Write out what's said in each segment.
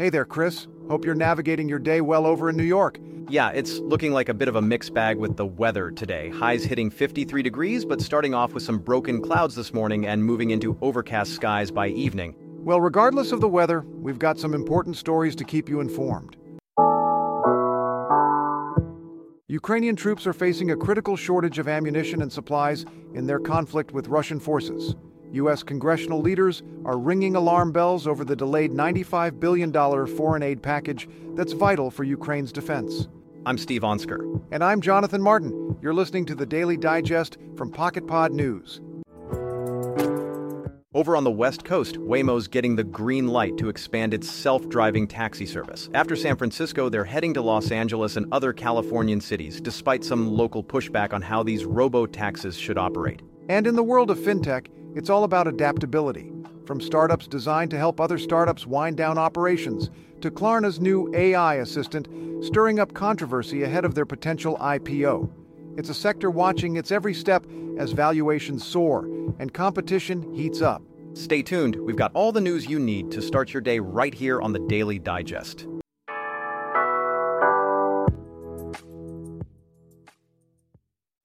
Hey there, Chris. Hope you're navigating your day well over in New York. Yeah, it's looking like a bit of a mixed bag with the weather today. Highs hitting 53 degrees, but starting off with some broken clouds this morning and moving into overcast skies by evening. Well, regardless of the weather, we've got some important stories to keep you informed. Ukrainian troops are facing a critical shortage of ammunition and supplies in their conflict with Russian forces. U.S. congressional leaders are ringing alarm bells over the delayed $95 billion foreign aid package that's vital for Ukraine's defense. I'm Steve Onsker. And I'm Jonathan Martin. You're listening to the Daily Digest from Pocket Pod News. Over on the West Coast, Waymo's getting the green light to expand its self driving taxi service. After San Francisco, they're heading to Los Angeles and other Californian cities, despite some local pushback on how these robo taxis should operate. And in the world of fintech, it's all about adaptability. From startups designed to help other startups wind down operations, to Klarna's new AI assistant stirring up controversy ahead of their potential IPO. It's a sector watching its every step as valuations soar and competition heats up. Stay tuned. We've got all the news you need to start your day right here on the Daily Digest.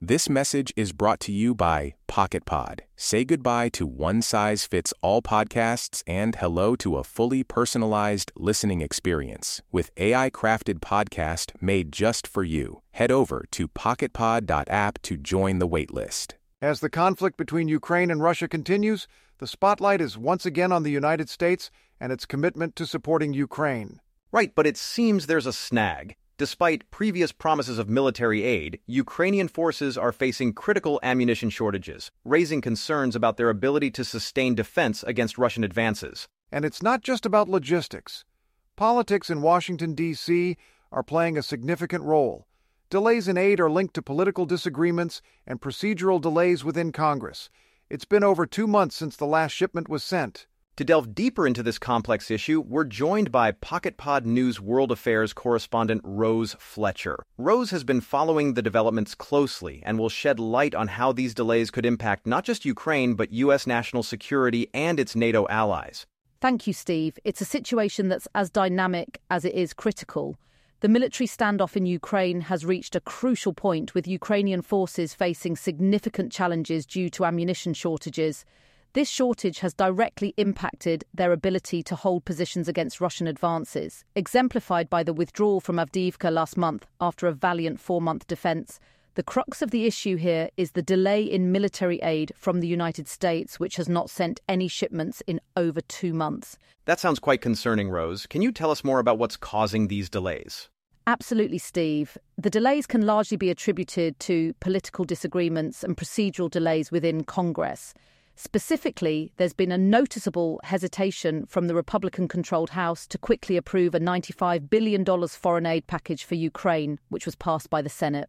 This message is brought to you by PocketPod. Say goodbye to one size fits all podcasts and hello to a fully personalized listening experience with AI crafted podcast made just for you. Head over to pocketpod.app to join the waitlist. As the conflict between Ukraine and Russia continues, the spotlight is once again on the United States and its commitment to supporting Ukraine. Right, but it seems there's a snag. Despite previous promises of military aid, Ukrainian forces are facing critical ammunition shortages, raising concerns about their ability to sustain defense against Russian advances. And it's not just about logistics. Politics in Washington, D.C. are playing a significant role. Delays in aid are linked to political disagreements and procedural delays within Congress. It's been over two months since the last shipment was sent. To delve deeper into this complex issue, we're joined by Pocket Pod News World Affairs correspondent Rose Fletcher. Rose has been following the developments closely and will shed light on how these delays could impact not just Ukraine, but U.S. national security and its NATO allies. Thank you, Steve. It's a situation that's as dynamic as it is critical. The military standoff in Ukraine has reached a crucial point with Ukrainian forces facing significant challenges due to ammunition shortages. This shortage has directly impacted their ability to hold positions against Russian advances, exemplified by the withdrawal from Avdiivka last month after a valiant four month defence. The crux of the issue here is the delay in military aid from the United States, which has not sent any shipments in over two months. That sounds quite concerning, Rose. Can you tell us more about what's causing these delays? Absolutely, Steve. The delays can largely be attributed to political disagreements and procedural delays within Congress. Specifically, there's been a noticeable hesitation from the Republican controlled House to quickly approve a $95 billion foreign aid package for Ukraine, which was passed by the Senate.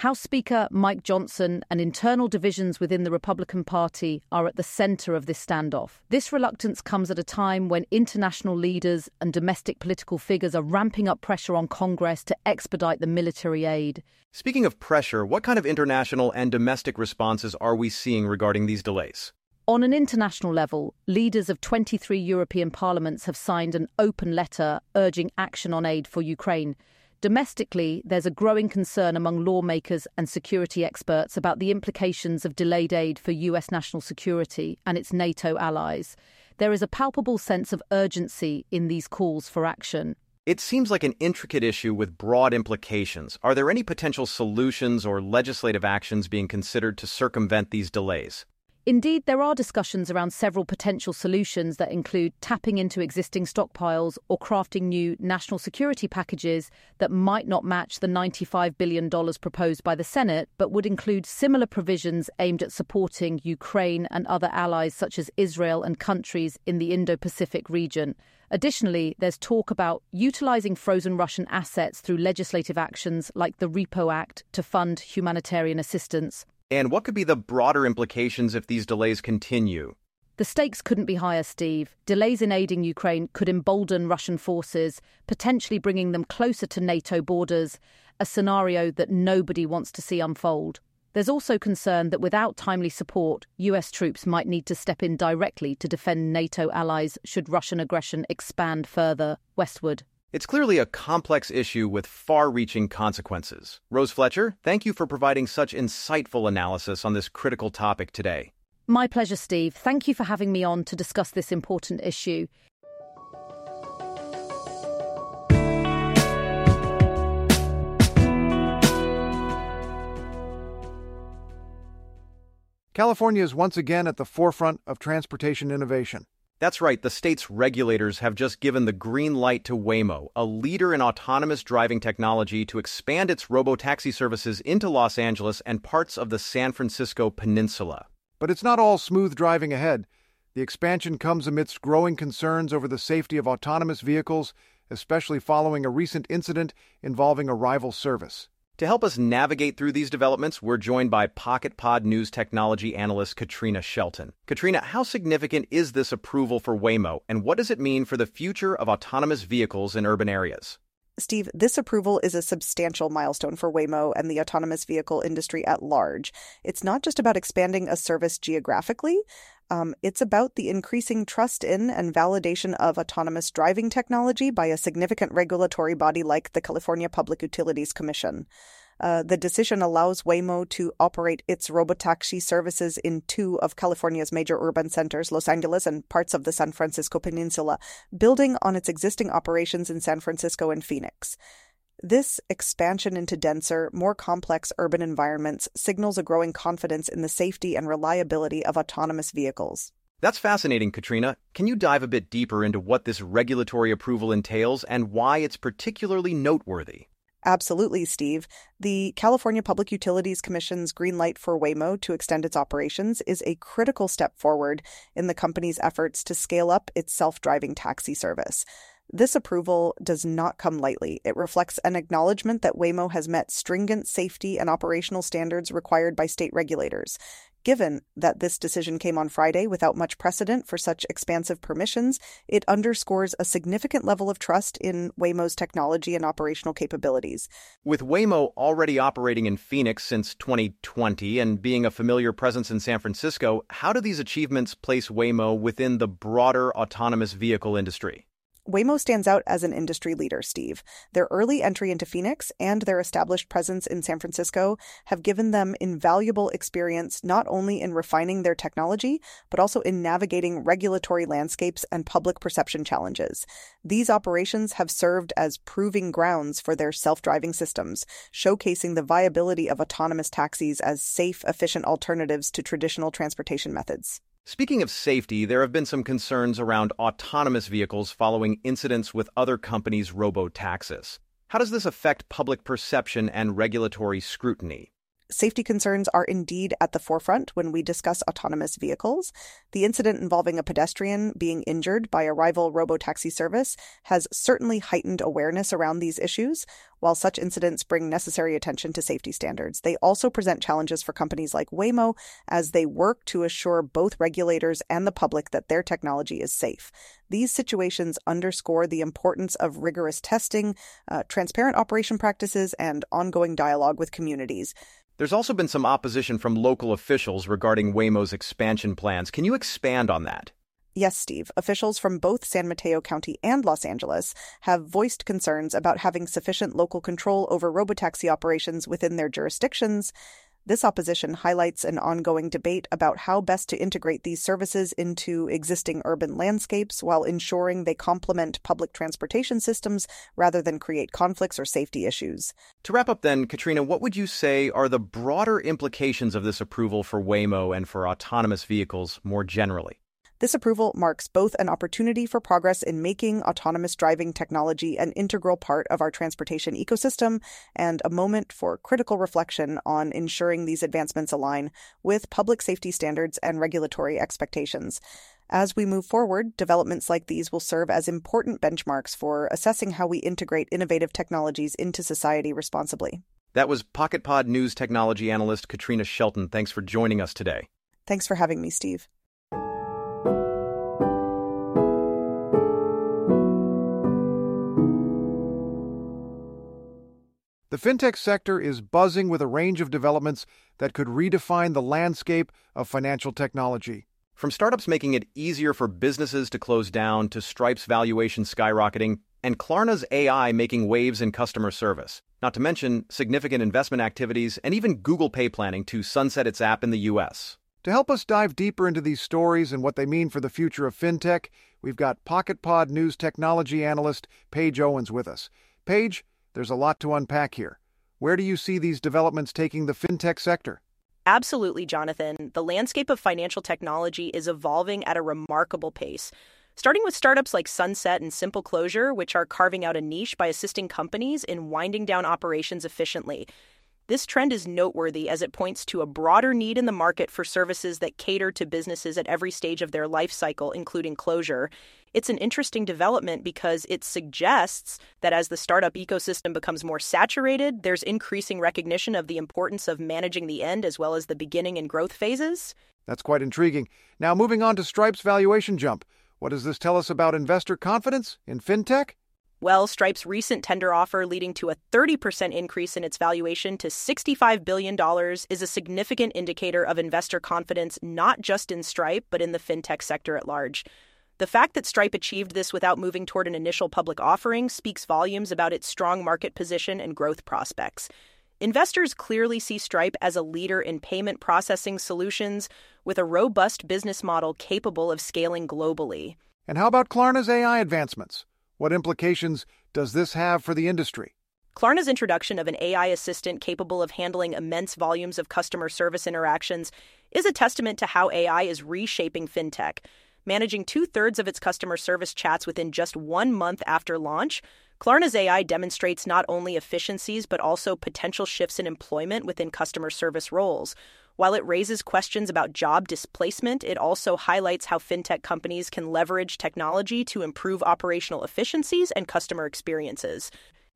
House Speaker Mike Johnson and internal divisions within the Republican Party are at the centre of this standoff. This reluctance comes at a time when international leaders and domestic political figures are ramping up pressure on Congress to expedite the military aid. Speaking of pressure, what kind of international and domestic responses are we seeing regarding these delays? On an international level, leaders of 23 European parliaments have signed an open letter urging action on aid for Ukraine. Domestically, there's a growing concern among lawmakers and security experts about the implications of delayed aid for US national security and its NATO allies. There is a palpable sense of urgency in these calls for action. It seems like an intricate issue with broad implications. Are there any potential solutions or legislative actions being considered to circumvent these delays? Indeed, there are discussions around several potential solutions that include tapping into existing stockpiles or crafting new national security packages that might not match the $95 billion proposed by the Senate, but would include similar provisions aimed at supporting Ukraine and other allies such as Israel and countries in the Indo Pacific region. Additionally, there's talk about utilizing frozen Russian assets through legislative actions like the Repo Act to fund humanitarian assistance. And what could be the broader implications if these delays continue? The stakes couldn't be higher, Steve. Delays in aiding Ukraine could embolden Russian forces, potentially bringing them closer to NATO borders, a scenario that nobody wants to see unfold. There's also concern that without timely support, US troops might need to step in directly to defend NATO allies should Russian aggression expand further westward. It's clearly a complex issue with far reaching consequences. Rose Fletcher, thank you for providing such insightful analysis on this critical topic today. My pleasure, Steve. Thank you for having me on to discuss this important issue. California is once again at the forefront of transportation innovation. That's right, the state's regulators have just given the green light to Waymo, a leader in autonomous driving technology, to expand its robotaxi services into Los Angeles and parts of the San Francisco peninsula. But it's not all smooth driving ahead. The expansion comes amidst growing concerns over the safety of autonomous vehicles, especially following a recent incident involving a rival service. To help us navigate through these developments, we're joined by PocketPod News technology analyst Katrina Shelton. Katrina, how significant is this approval for Waymo, and what does it mean for the future of autonomous vehicles in urban areas? Steve, this approval is a substantial milestone for Waymo and the autonomous vehicle industry at large. It's not just about expanding a service geographically, um, it's about the increasing trust in and validation of autonomous driving technology by a significant regulatory body like the California Public Utilities Commission. Uh, the decision allows Waymo to operate its robotaxi services in two of California's major urban centers, Los Angeles and parts of the San Francisco Peninsula, building on its existing operations in San Francisco and Phoenix. This expansion into denser, more complex urban environments signals a growing confidence in the safety and reliability of autonomous vehicles. That's fascinating, Katrina. Can you dive a bit deeper into what this regulatory approval entails and why it's particularly noteworthy? Absolutely, Steve. The California Public Utilities Commission's green light for Waymo to extend its operations is a critical step forward in the company's efforts to scale up its self driving taxi service. This approval does not come lightly. It reflects an acknowledgement that Waymo has met stringent safety and operational standards required by state regulators. Given that this decision came on Friday without much precedent for such expansive permissions, it underscores a significant level of trust in Waymo's technology and operational capabilities. With Waymo already operating in Phoenix since 2020 and being a familiar presence in San Francisco, how do these achievements place Waymo within the broader autonomous vehicle industry? Waymo stands out as an industry leader, Steve. Their early entry into Phoenix and their established presence in San Francisco have given them invaluable experience not only in refining their technology, but also in navigating regulatory landscapes and public perception challenges. These operations have served as proving grounds for their self driving systems, showcasing the viability of autonomous taxis as safe, efficient alternatives to traditional transportation methods. Speaking of safety, there have been some concerns around autonomous vehicles following incidents with other companies' robo-taxis. How does this affect public perception and regulatory scrutiny? Safety concerns are indeed at the forefront when we discuss autonomous vehicles. The incident involving a pedestrian being injured by a rival robotaxi service has certainly heightened awareness around these issues. While such incidents bring necessary attention to safety standards, they also present challenges for companies like Waymo as they work to assure both regulators and the public that their technology is safe. These situations underscore the importance of rigorous testing, uh, transparent operation practices, and ongoing dialogue with communities. There's also been some opposition from local officials regarding Waymo's expansion plans. Can you expand on that? Yes, Steve. Officials from both San Mateo County and Los Angeles have voiced concerns about having sufficient local control over robotaxi operations within their jurisdictions this opposition highlights an ongoing debate about how best to integrate these services into existing urban landscapes while ensuring they complement public transportation systems rather than create conflicts or safety issues. To wrap up, then, Katrina, what would you say are the broader implications of this approval for Waymo and for autonomous vehicles more generally? This approval marks both an opportunity for progress in making autonomous driving technology an integral part of our transportation ecosystem and a moment for critical reflection on ensuring these advancements align with public safety standards and regulatory expectations. As we move forward, developments like these will serve as important benchmarks for assessing how we integrate innovative technologies into society responsibly. That was PocketPod News technology analyst Katrina Shelton. Thanks for joining us today. Thanks for having me, Steve. The fintech sector is buzzing with a range of developments that could redefine the landscape of financial technology. From startups making it easier for businesses to close down to Stripe's valuation skyrocketing and Klarna's AI making waves in customer service, not to mention significant investment activities and even Google Pay planning to sunset its app in the US. To help us dive deeper into these stories and what they mean for the future of fintech, we've got PocketPod News technology analyst Paige Owens with us. Paige, there's a lot to unpack here. Where do you see these developments taking the fintech sector? Absolutely, Jonathan. The landscape of financial technology is evolving at a remarkable pace. Starting with startups like Sunset and Simple Closure, which are carving out a niche by assisting companies in winding down operations efficiently. This trend is noteworthy as it points to a broader need in the market for services that cater to businesses at every stage of their life cycle, including closure. It's an interesting development because it suggests that as the startup ecosystem becomes more saturated, there's increasing recognition of the importance of managing the end as well as the beginning and growth phases. That's quite intriguing. Now, moving on to Stripe's valuation jump. What does this tell us about investor confidence in fintech? Well, Stripe's recent tender offer, leading to a 30% increase in its valuation to $65 billion, is a significant indicator of investor confidence not just in Stripe, but in the fintech sector at large. The fact that Stripe achieved this without moving toward an initial public offering speaks volumes about its strong market position and growth prospects. Investors clearly see Stripe as a leader in payment processing solutions with a robust business model capable of scaling globally. And how about Klarna's AI advancements? What implications does this have for the industry? Klarna's introduction of an AI assistant capable of handling immense volumes of customer service interactions is a testament to how AI is reshaping fintech. Managing two thirds of its customer service chats within just one month after launch, Klarna's AI demonstrates not only efficiencies but also potential shifts in employment within customer service roles. While it raises questions about job displacement, it also highlights how fintech companies can leverage technology to improve operational efficiencies and customer experiences.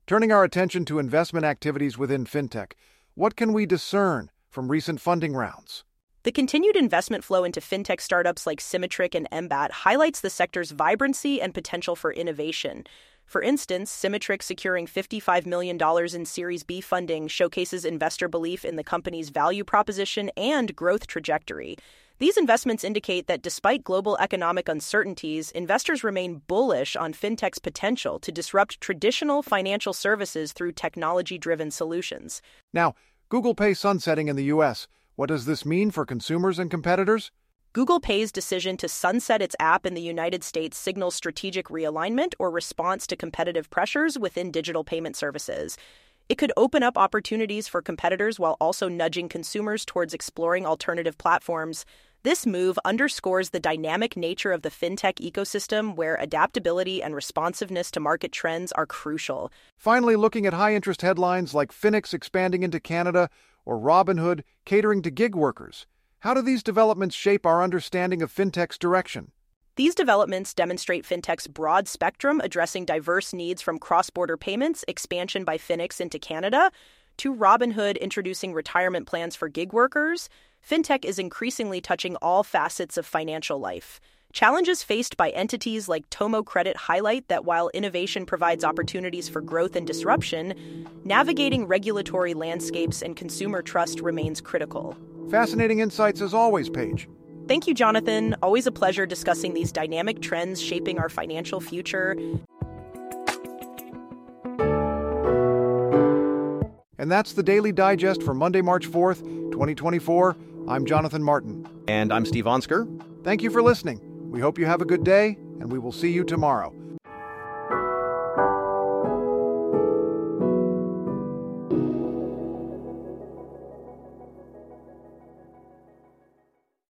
Turning our attention to investment activities within fintech, what can we discern from recent funding rounds? The continued investment flow into fintech startups like Simetrik and Embat highlights the sector's vibrancy and potential for innovation. For instance, Simetrik securing $55 million in Series B funding showcases investor belief in the company's value proposition and growth trajectory. These investments indicate that despite global economic uncertainties, investors remain bullish on fintech's potential to disrupt traditional financial services through technology driven solutions. Now, Google Pay sunsetting in the U.S., what does this mean for consumers and competitors? Google Pay's decision to sunset its app in the United States signals strategic realignment or response to competitive pressures within digital payment services. It could open up opportunities for competitors while also nudging consumers towards exploring alternative platforms. This move underscores the dynamic nature of the fintech ecosystem where adaptability and responsiveness to market trends are crucial. Finally, looking at high interest headlines like Finix expanding into Canada or Robinhood catering to gig workers. How do these developments shape our understanding of fintech's direction? These developments demonstrate fintech's broad spectrum addressing diverse needs from cross border payments, expansion by Finix into Canada, to Robinhood introducing retirement plans for gig workers. Fintech is increasingly touching all facets of financial life. Challenges faced by entities like Tomo Credit highlight that while innovation provides opportunities for growth and disruption, navigating regulatory landscapes and consumer trust remains critical. Fascinating insights as always, Paige. Thank you, Jonathan. Always a pleasure discussing these dynamic trends shaping our financial future. And that's the Daily Digest for Monday, March 4th, 2024. I'm Jonathan Martin. And I'm Steve Onsker. Thank you for listening. We hope you have a good day, and we will see you tomorrow.